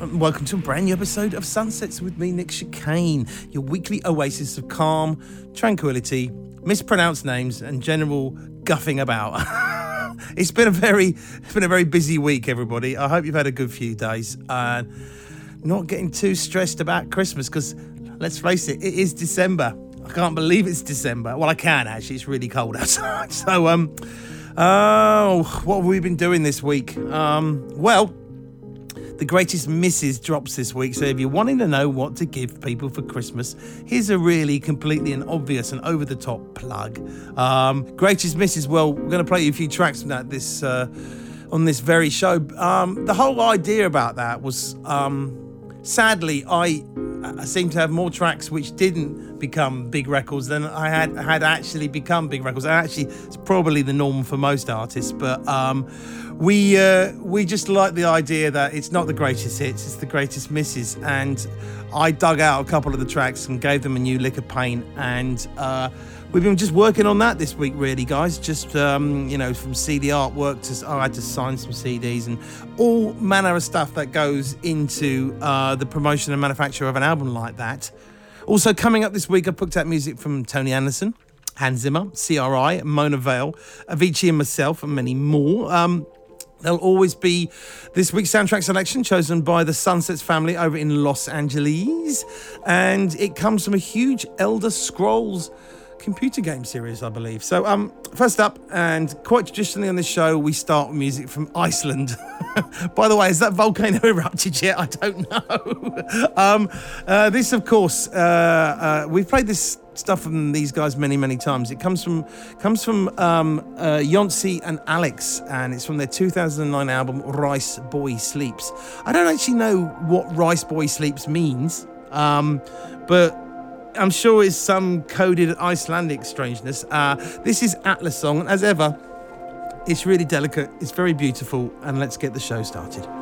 Welcome to a brand new episode of Sunsets with me, Nick Chicane, your weekly oasis of calm, tranquility, mispronounced names, and general guffing about. it's been a very, been a very busy week, everybody. I hope you've had a good few days and not getting too stressed about Christmas because, let's face it, it is December. I can't believe it's December. Well, I can actually. It's really cold outside. So, um, oh, what have we been doing this week? Um, well. The greatest misses drops this week, so if you're wanting to know what to give people for Christmas, here's a really completely and obvious and over the top plug. Um, greatest misses, well, we're going to play you a few tracks from that this uh, on this very show. Um, the whole idea about that was um, sadly, I, I seem to have more tracks which didn't become big records than I had had actually become big records. Actually, it's probably the norm for most artists, but um, we uh, we just like the idea that it's not the greatest hits, it's the greatest misses. And I dug out a couple of the tracks and gave them a new lick of paint and. Uh, We've been just working on that this week, really, guys. Just um, you know, from CD artwork to oh, I had to sign some CDs and all manner of stuff that goes into uh, the promotion and manufacture of an album like that. Also, coming up this week, I picked out music from Tony Anderson, Hans Zimmer, CRi, Mona Vale, Avicii, and myself, and many more. Um, There'll always be this week's soundtrack selection chosen by the Sunsets family over in Los Angeles. And it comes from a huge Elder Scrolls computer game series, I believe. So, um, first up, and quite traditionally on this show, we start with music from Iceland. By the way, has that volcano erupted yet? I don't know. um, uh, this, of course, uh, uh, we've played this stuff from these guys many, many times. It comes from comes from um, uh, and Alex, and it's from their 2009 album Rice Boy Sleeps. I don't actually know what Rice Boy Sleeps means, um, but I'm sure it's some coded Icelandic strangeness. Uh, this is Atlas song, as ever, it's really delicate, it's very beautiful, and let's get the show started.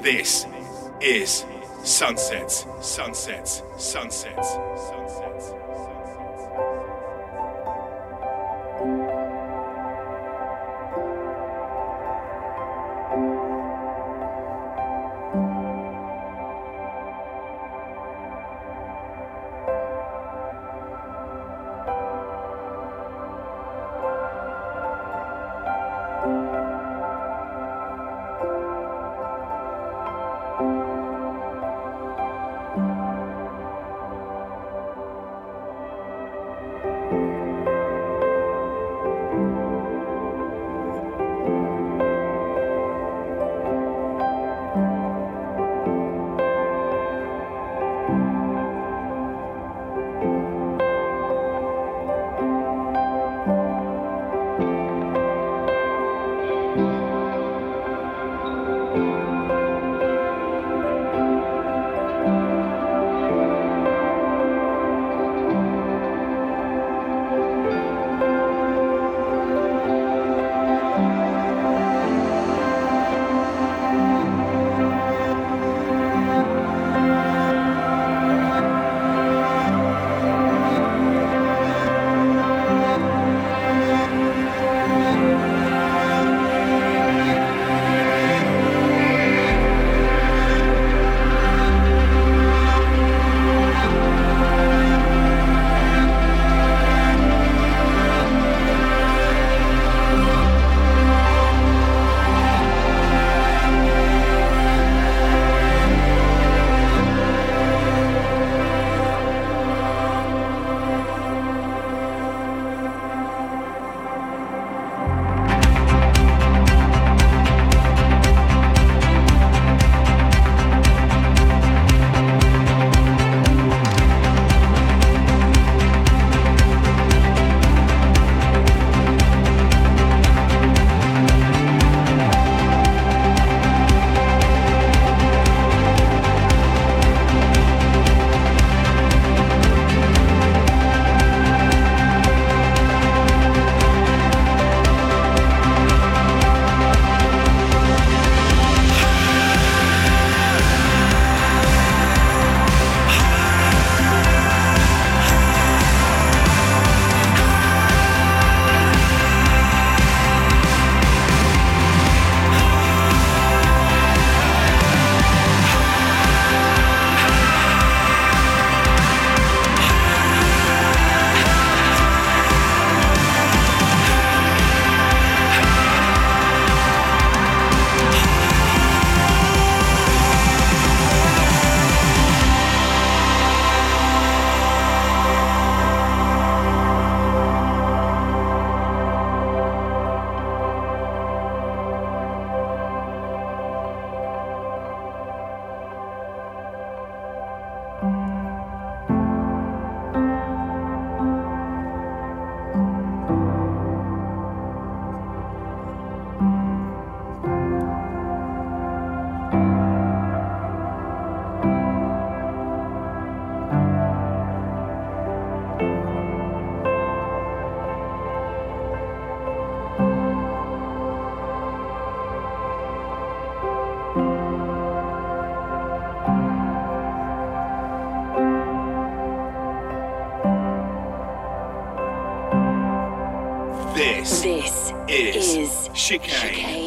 This is Sunsets, Sunsets, Sunsets, Sunsets. Chicane. Chicane.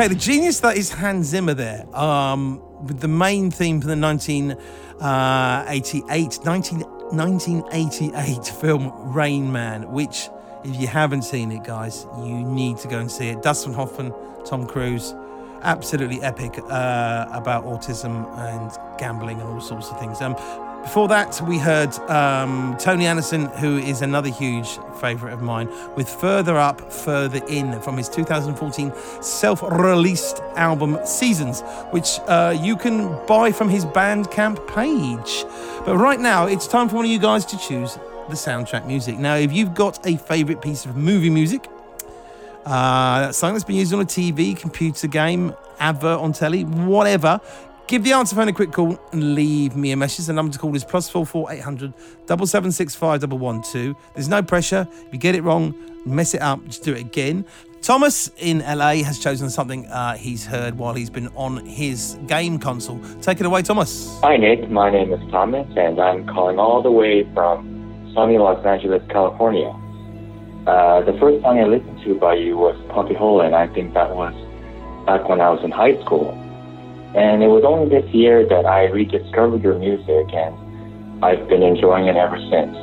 Okay, the genius that is Hans Zimmer there, um, with the main theme for the 1988, 19, 1988 film Rain Man, which, if you haven't seen it, guys, you need to go and see it. Dustin Hoffman, Tom Cruise, absolutely epic uh, about autism and gambling and all sorts of things. Um, before that, we heard um, Tony Anderson, who is another huge favourite of mine, with Further Up, Further In from his 2014 self released album Seasons, which uh, you can buy from his Bandcamp page. But right now, it's time for one of you guys to choose the soundtrack music. Now, if you've got a favourite piece of movie music, uh, something that's been used on a TV, computer game, advert on telly, whatever, Give the answer phone a quick call and leave me a message. The number to call is plus four four eight hundred double seven six five double one two. There's no pressure. If you get it wrong, mess it up, just do it again. Thomas in LA has chosen something uh, he's heard while he's been on his game console. Take it away, Thomas. Hi, Nick. My name is Thomas, and I'm calling all the way from sunny Los Angeles, California. Uh, the first song I listened to by you was Poppiholla, and I think that was back when I was in high school. And it was only this year that I rediscovered your music, and I've been enjoying it ever since.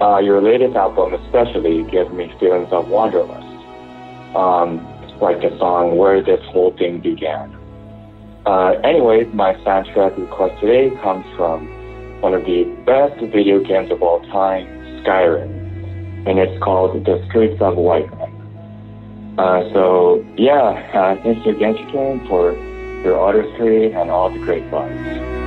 Uh, your latest album especially gives me feelings of wanderlust, um, like the song Where This Whole Thing Began. Uh, my soundtrack request today comes from one of the best video games of all time, Skyrim, and it's called The Streets of White Uh, so, yeah, uh, thank you again, Chicane, for your artistry and all the great vibes.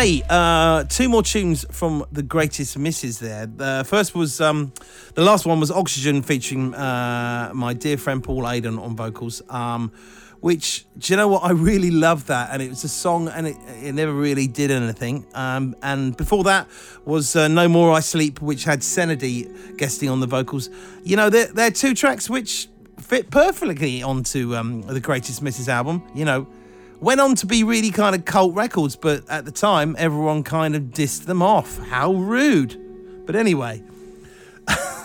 Okay, uh, two more tunes from the greatest misses there. The first was, um, the last one was Oxygen featuring uh, my dear friend Paul Aiden on vocals. Um, which, do you know what? I really love that. And it was a song and it, it never really did anything. Um, and before that was uh, No More I Sleep, which had Senedy guesting on the vocals. You know, they're, they're two tracks which fit perfectly onto um, the Greatest Misses album. You know, went on to be really kind of cult records, but at the time, everyone kind of dissed them off. How rude. But anyway,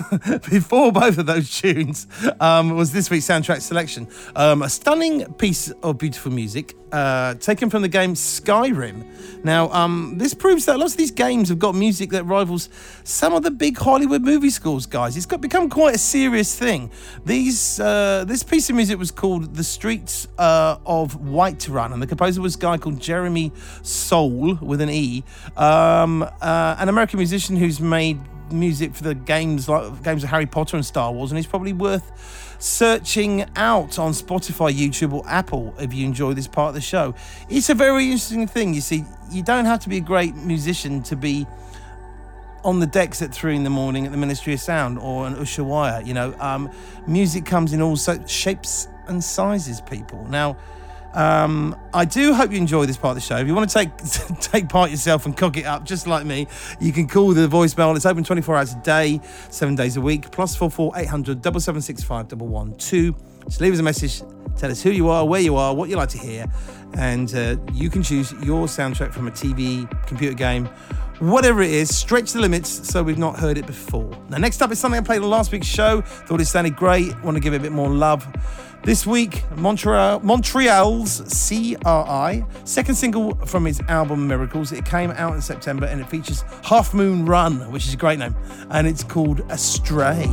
before both of those tunes um, was this week's soundtrack selection. Um, a stunning piece of beautiful music uh, taken from the game Skyrim. Now, um, this proves that lots of these games have got music that rivals some of the big Hollywood movie scores, guys. It's got become quite a serious thing. These uh, this piece of music was called "The Streets uh, of Whiterun," and the composer was a guy called Jeremy Soule with an E, um, uh, an American musician who's made music for the games like games of Harry Potter and Star Wars, and it's probably worth searching out on Spotify, YouTube, or Apple if you enjoy this part of the show. It's a very interesting thing. You see, you don't have to be a great musician to be on the decks at three in the morning at the Ministry of Sound or an Ushuaia. You know, um, music comes in all shapes and sizes. People now. Um, I do hope you enjoy this part of the show. If you want to take take part yourself and cook it up, just like me, you can call the voicemail. It's open 24 hours a day, seven days a week. Plus four four eight hundred double seven six five double one two. Just leave us a message. Tell us who you are, where you are, what you like to hear, and uh, you can choose your soundtrack from a TV, computer game, whatever it is. Stretch the limits so we've not heard it before. Now, next up is something I played on last week's show. Thought it sounded great. Want to give it a bit more love. This week, Montreal, Montreal's CRi, second single from his album Miracles. It came out in September and it features Half Moon Run, which is a great name, and it's called Astray.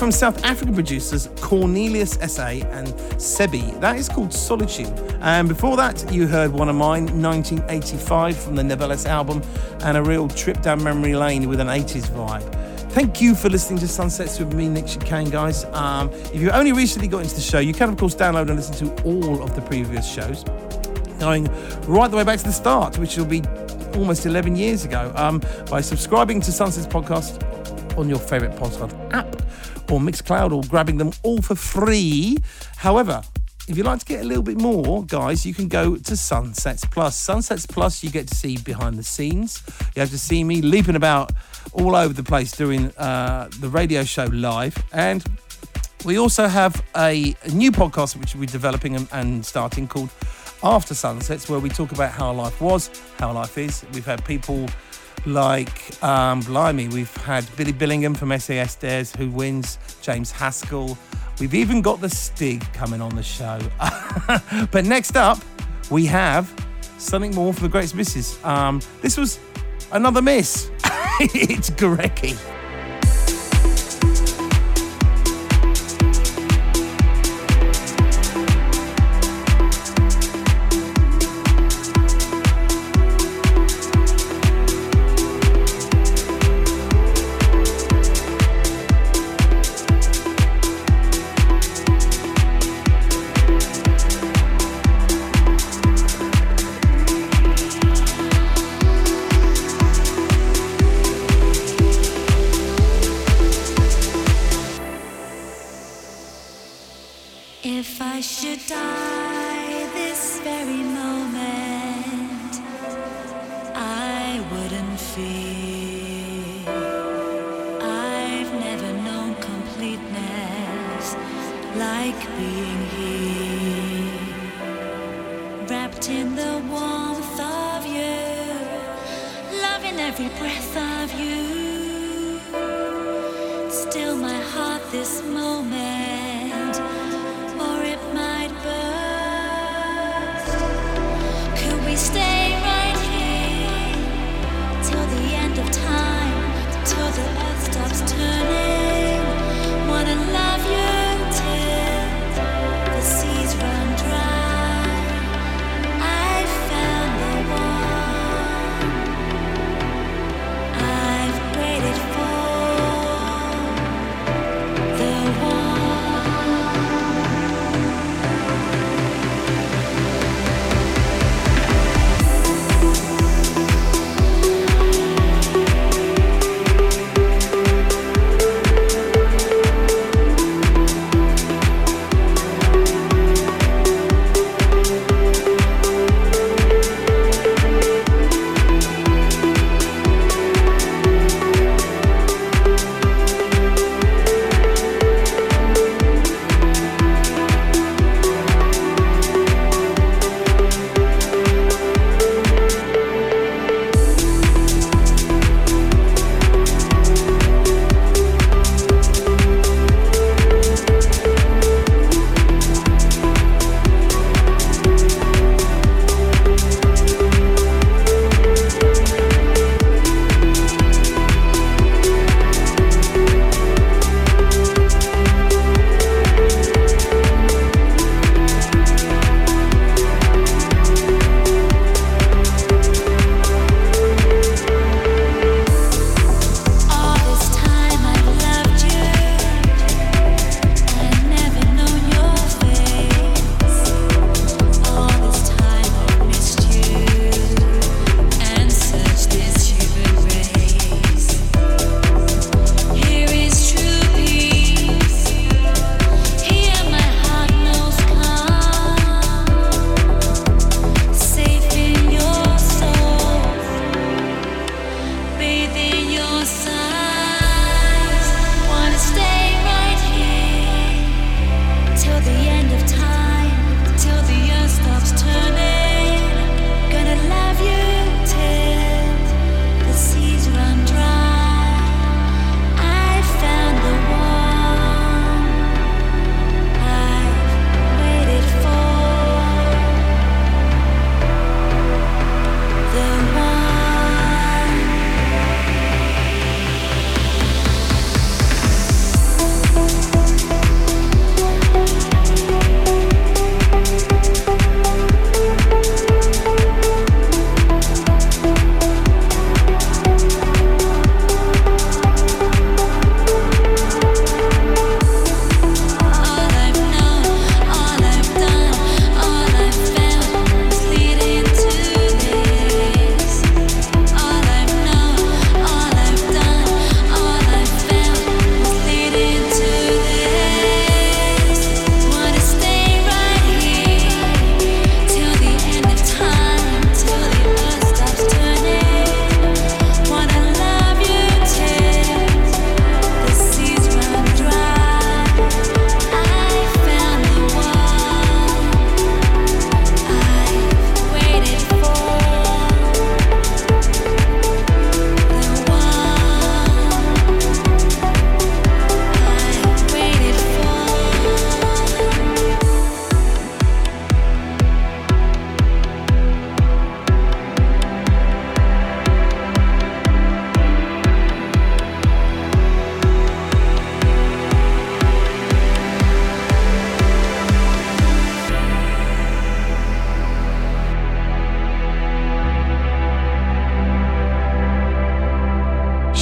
From South African producers Cornelius S.A. and Sebee. That is called Solitude. And before that, you heard one of mine, 1985 from the Nevertheless album, and a real trip down memory lane with an 80s vibe. Thank you for listening to Sunsets with me, Nick Chicane, guys. Um, if you only recently got into the show, you can, of course, download and listen to all of the previous shows going right the way back to the start, which will be almost 11 years ago, um, by subscribing to Sunsets Podcast on your favourite podcast or Mixcloud or grabbing them all for free. However, if you'd like to get a little bit more, guys, you can go to Sunsets Plus. Sunsets Plus, you get to see behind the scenes. You have to see me leaping about all over the place doing uh, the radio show live. And we also have a, a new podcast which we're developing and, and starting called After Sunsets, where we talk about how life was, how life is. We've had people like, um, blimey, we've had Billy Billingham from SAS Dares who wins, James Haskell. We've even got the Stig coming on the show. but next up, we have something more for the greatest misses. Um, this was another miss. it's Gorecki.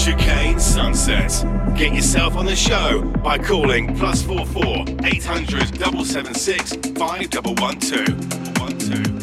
Chicane Sunset. Get yourself on the show by calling plus 44 800 776 5112.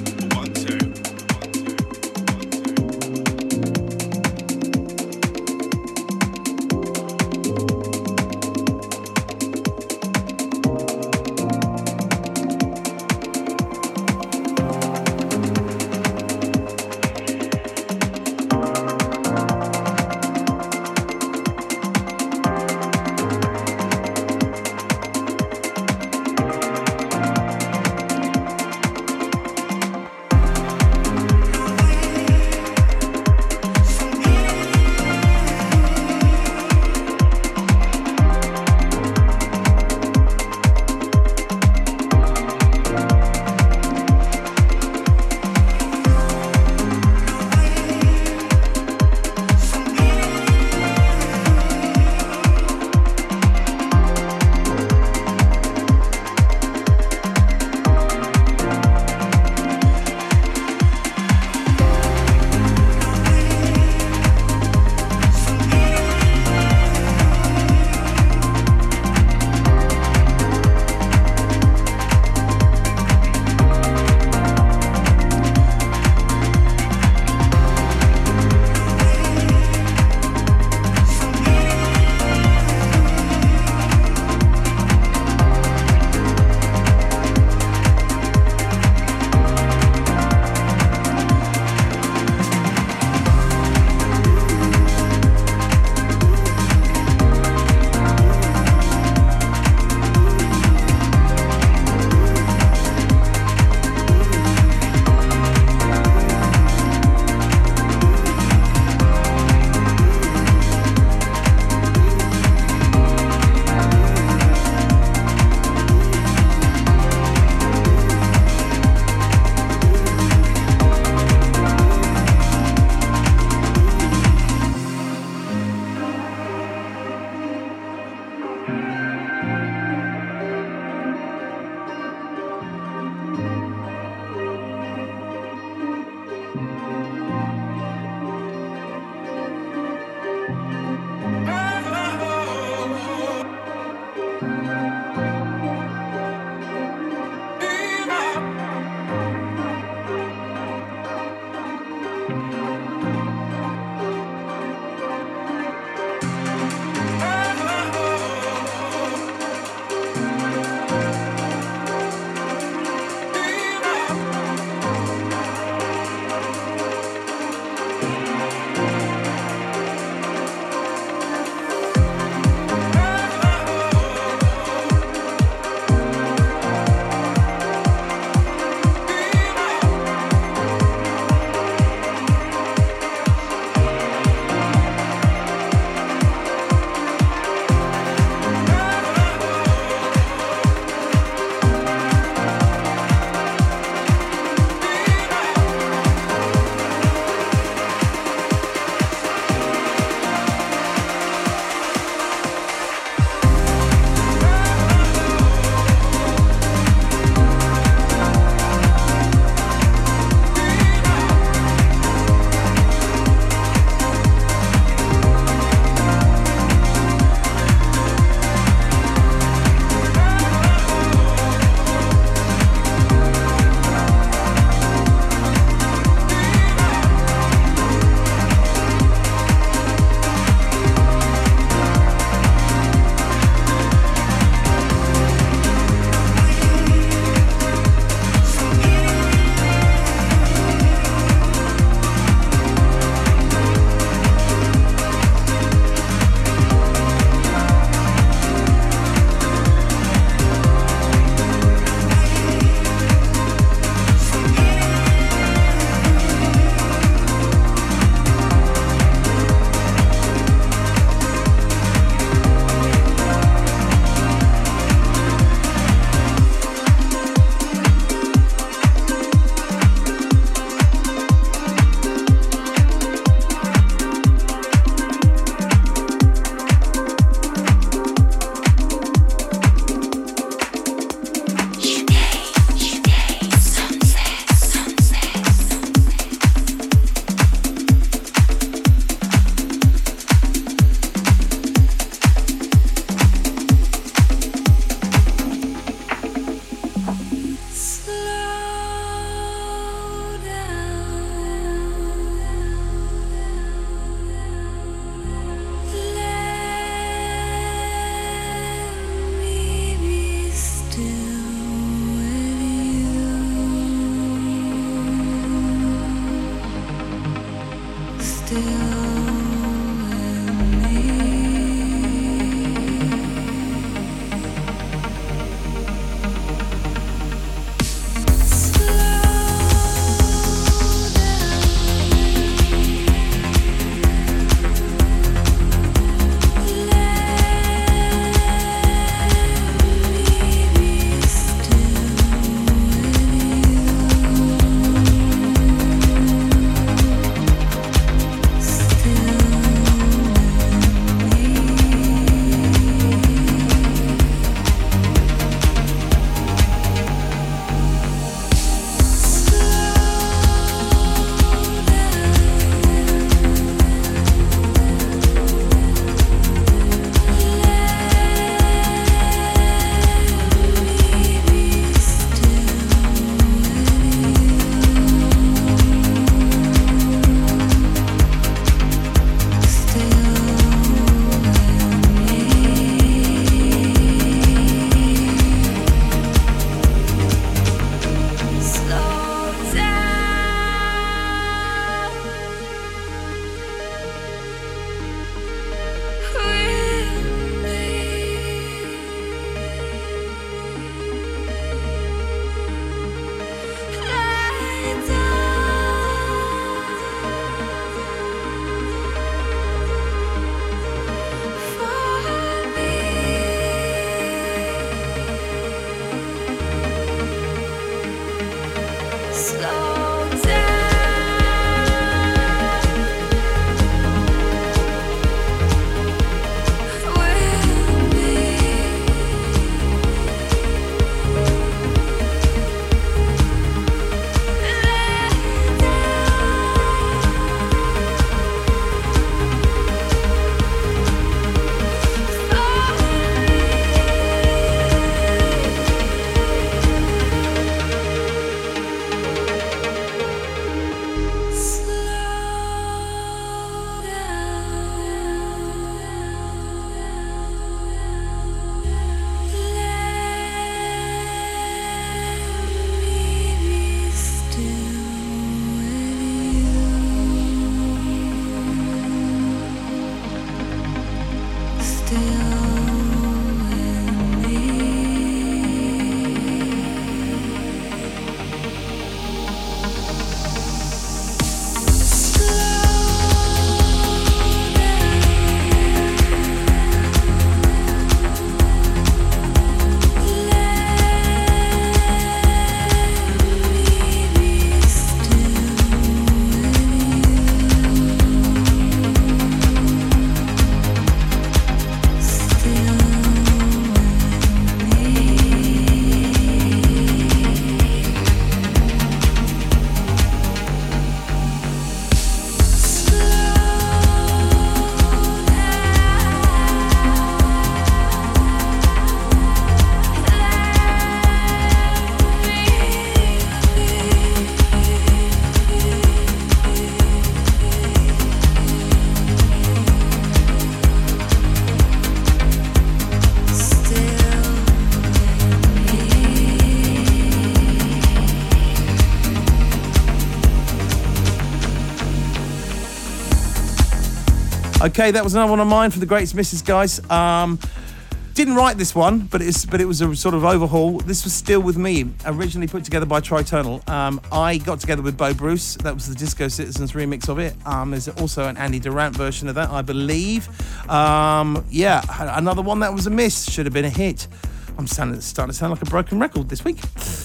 Okay, that was another one of mine for the Greats Misses, guys. Um, didn't write this one, but it's but it was a sort of overhaul. This was still with me, originally put together by Tritonal. Um, I got together with Bo Bruce. That was the Disco Citizens remix of it. Um, there's also an Andy Durant version of that, I believe. Um, yeah, another one that was a miss. Should have been a hit. I'm sounding, starting to sound like a broken record this week.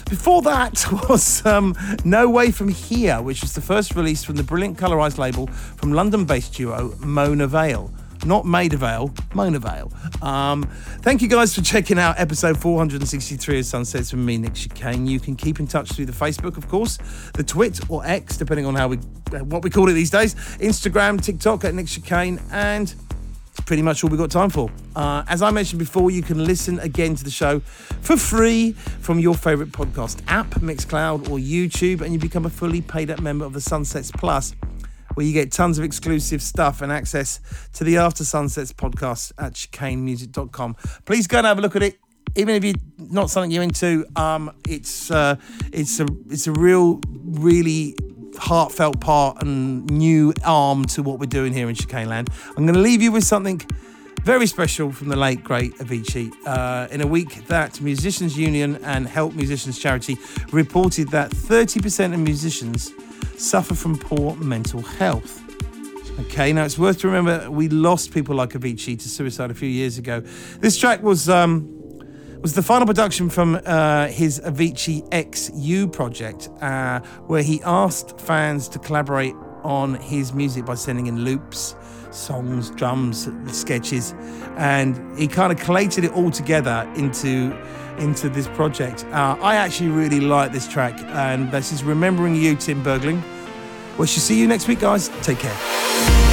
Before that was um, No Way From Here, which was the first release from the brilliant Colorize label from London based duo Mona Vale. Not Maida Vale, Mona Vale. Um, thank you guys for checking out episode 463 of Sunsets with me, Nick Chicane. You can keep in touch through the Facebook, of course, the Twit or X, depending on how we what we call it these days, Instagram, TikTok at Nick Chicane, and pretty much all we've got time for. Uh, as I mentioned before, you can listen again to the show for free from your favourite podcast app, Mixcloud or YouTube, and you become a fully paid up member of the Sunsets Plus, where you get tons of exclusive stuff and access to the After Sunsets podcast at chicanemusic.com. Please go and have a look at it. Even if you're not something you're into, um, it's uh, it's a it's a real, really heartfelt part and new arm to what we're doing here in Chicane Land. I'm going to leave you with something very special from the late great Avicii. Uh, in a week that Musicians Union and Help Musicians Charity reported that 30% of musicians suffer from poor mental health. Okay, now it's worth to remember we lost people like Avicii to suicide a few years ago. This track was um, was the final production from uh, his Avicii X You project, uh, where he asked fans to collaborate on his music by sending in loops, songs, drums, sketches, and he kind of collated it all together into into this project. Uh, I actually really like this track, and this is "Remembering You," Tim Bergling. We shall see you next week, guys. Take care.